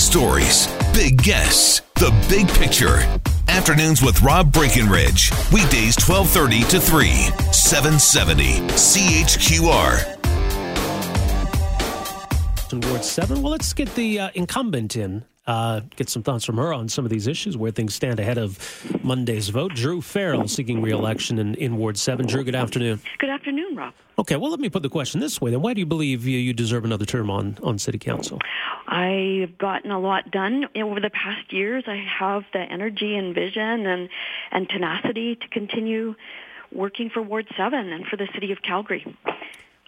stories, big guests, the big picture. Afternoons with Rob Breckenridge. Weekdays 1230 to 3, 770 CHQR. Ward 7, well, let's get the uh, incumbent in. Uh, get some thoughts from her on some of these issues where things stand ahead of Monday's vote. Druh Farrell seeking re-election in, in Ward 7. Druh, good afternoon. Good afternoon, Rob. Okay, well, let me put the question this way then. Why do you believe you, you deserve another term on, on City Council? I've gotten a lot done over the past years. I have the energy and vision and, and tenacity to continue working for Ward 7 and for the City of Calgary.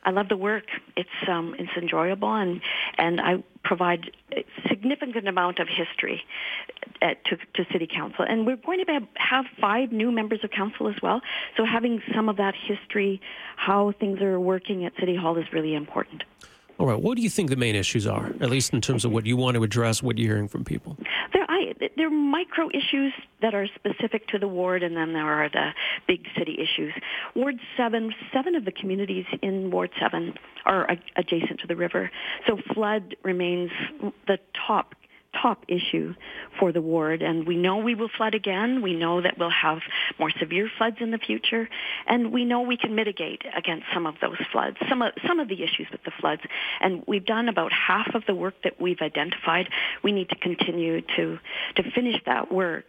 I love the work. It's um, it's enjoyable, and and I provide a significant amount of history at, to, to City Council. And we're going to have five new members of council as well. So having some of that history, how things are working at City Hall, is really important. All right. What do you think the main issues are, at least in terms of what you want to address, what you're hearing from people? There, there are micro issues that are specific to the ward, and then there are the big city issues. Ward 7, seven of the communities in Ward 7 are adjacent to the river. So flood remains the top top issue for the ward. And we know we will flood again. We know that we'll have more severe floods in the future. And we know we can mitigate against some of those floods, some of, some of the issues with the floods. And we've done about half of the work that we've identified. We need to continue to, to finish that work.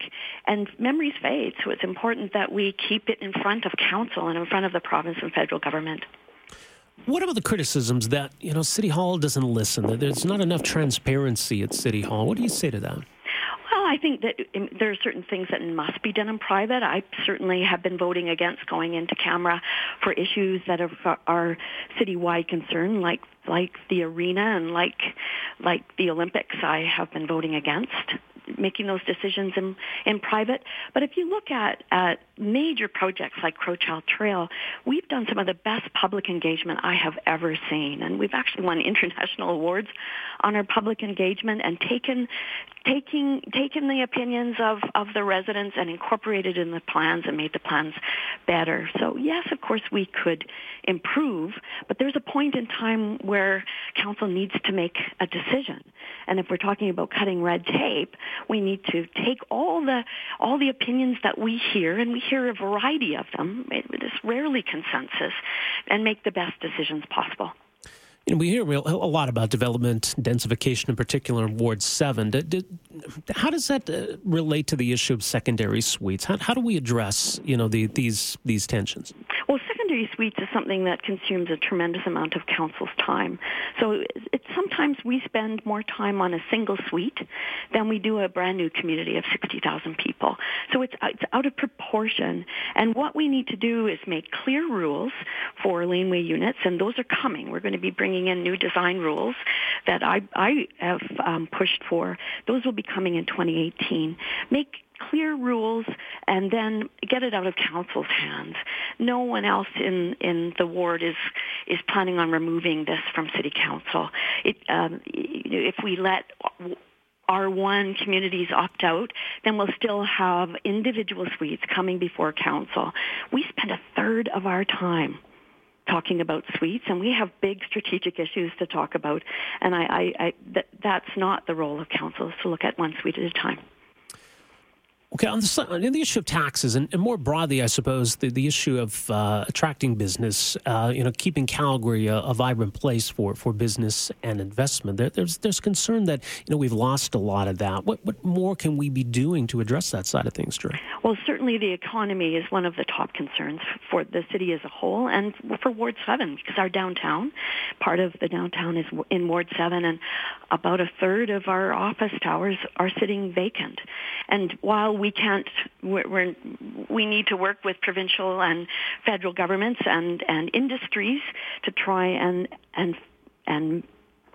And memories fade, so it's important that we keep it in front of council and in front of the province and federal government. What about the criticisms that, you know, City Hall doesn't listen, that there's not enough transparency at City Hall? What do you say to that? Well, I think that um, there are certain things that must be done in private. I certainly have been voting against going into camera for issues that are, are citywide concern, like like the arena and like like the Olympics. I have been voting against making those decisions in, in private. But if you look at, at major projects like Crowchild Trail, we've done some of the best public engagement I have ever seen. And we've actually won international awards on our public engagement and taken taking taken the opinions of, of the residents and incorporated in the plans and made the plans better. So yes, of course we could improve, but there's a point in time where council needs to make a decision. And if we're talking about cutting red tape, we need to take all the all the opinions that we hear, and we hear a variety of them. It is rarely consensus, and make the best decisions possible. You know, we hear a lot about development, densification in particular in Ward 7. How does that uh, relate to the issue of secondary suites? How, how do we address, you know, the, these, these tensions? Secondary suites is something that consumes a tremendous amount of council's time. So it's sometimes we spend more time on a single suite than we do a brand new community of 60,000 people. So it's, it's out of proportion. And what we need to do is make clear rules for laneway units, and those are coming. We're going to be bringing in new design rules that I, I have um, pushed for. Those will be coming in 2018. Make clear rules and then get it out of council's hands. No one else in, in the ward is, is planning on removing this from city council. It, um, if we let R1 communities opt out, then we'll still have individual suites coming before council. We spend a third of our time talking about suites, and we have big strategic issues to talk about. And I, I, I th- that's not the role of council, is to look at one suite at a time. Okay, on the, on the issue of taxes, and, and, more broadly, I suppose the, the issue of uh, attracting business, uh, you know, keeping Calgary a, a, vibrant place for, for business and investment. There, there's there's concern that you know we've lost a lot of that. What what more can we be doing to address that side of things, Druh? Well, certainly the economy is one of the top concerns for the city as a whole, and for Ward Seven because our downtown, part of the downtown is in Ward Seven, and about a third of our office towers are sitting vacant. And while we can't, we're, we're, we need to work with provincial and federal governments and, and industries to try and, and, and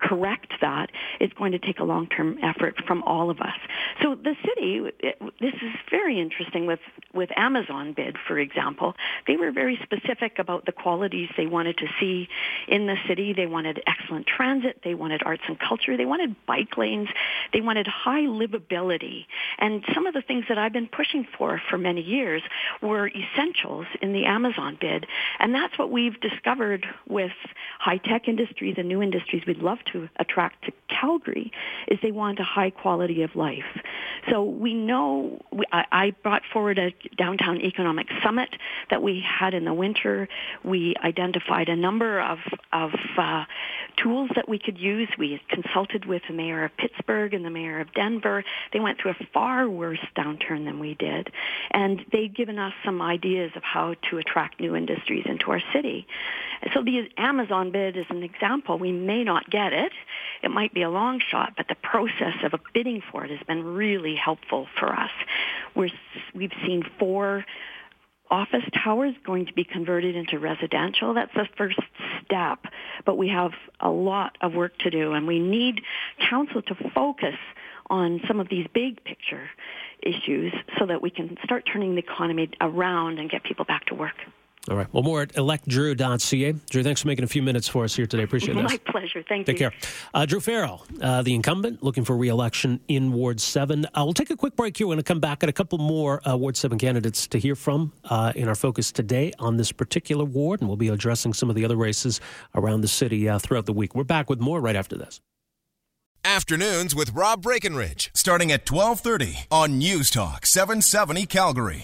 correct that is going to take a long-term effort from all of us. So the city, it, this is very interesting with, with Amazon bid, for example. They were very specific about the qualities they wanted to see in the city. They wanted excellent transit. They wanted arts and culture. They wanted bike lanes. They wanted high livability. And some of the things that I've been pushing for for many years were essentials in the Amazon bid. And that's what we've discovered with high-tech industries and new industries we'd love to attract to Calgary is they want a high quality of life. So we know, we, I, I brought forward a downtown economic summit that we had in the winter. We identified a number of, of uh, tools that we could use. We consulted with the mayor of Pittsburgh and the mayor of Denver. They went through a far worse downturn than we did. And they've given us some ideas of how to attract new industries into our city. So the Amazon bid is an example. We may not get it. It might be a long shot, but the process of a bidding for it has been really helpful for us. We're, we've seen four office towers going to be converted into residential. That's the first step, but we have a lot of work to do, and we need council to focus on some of these big picture issues so that we can start turning the economy around and get people back to work. All right. Well, more at electdrew.ca. Druh, thanks for making a few minutes for us here today. Appreciate it. My pleasure. Thank take you. Take care. Uh, Druh Farrell, uh, the incumbent, looking for re-election in Ward 7. Uh, we'll take a quick break here. We're going to come back at a couple more uh, Ward 7 candidates to hear from uh, in our focus today on this particular ward, and we'll be addressing some of the other races around the city uh, throughout the week. We're back with more right after this. Afternoons with Rob Breckenridge, starting at 1230 on News Talk 770 Calgary.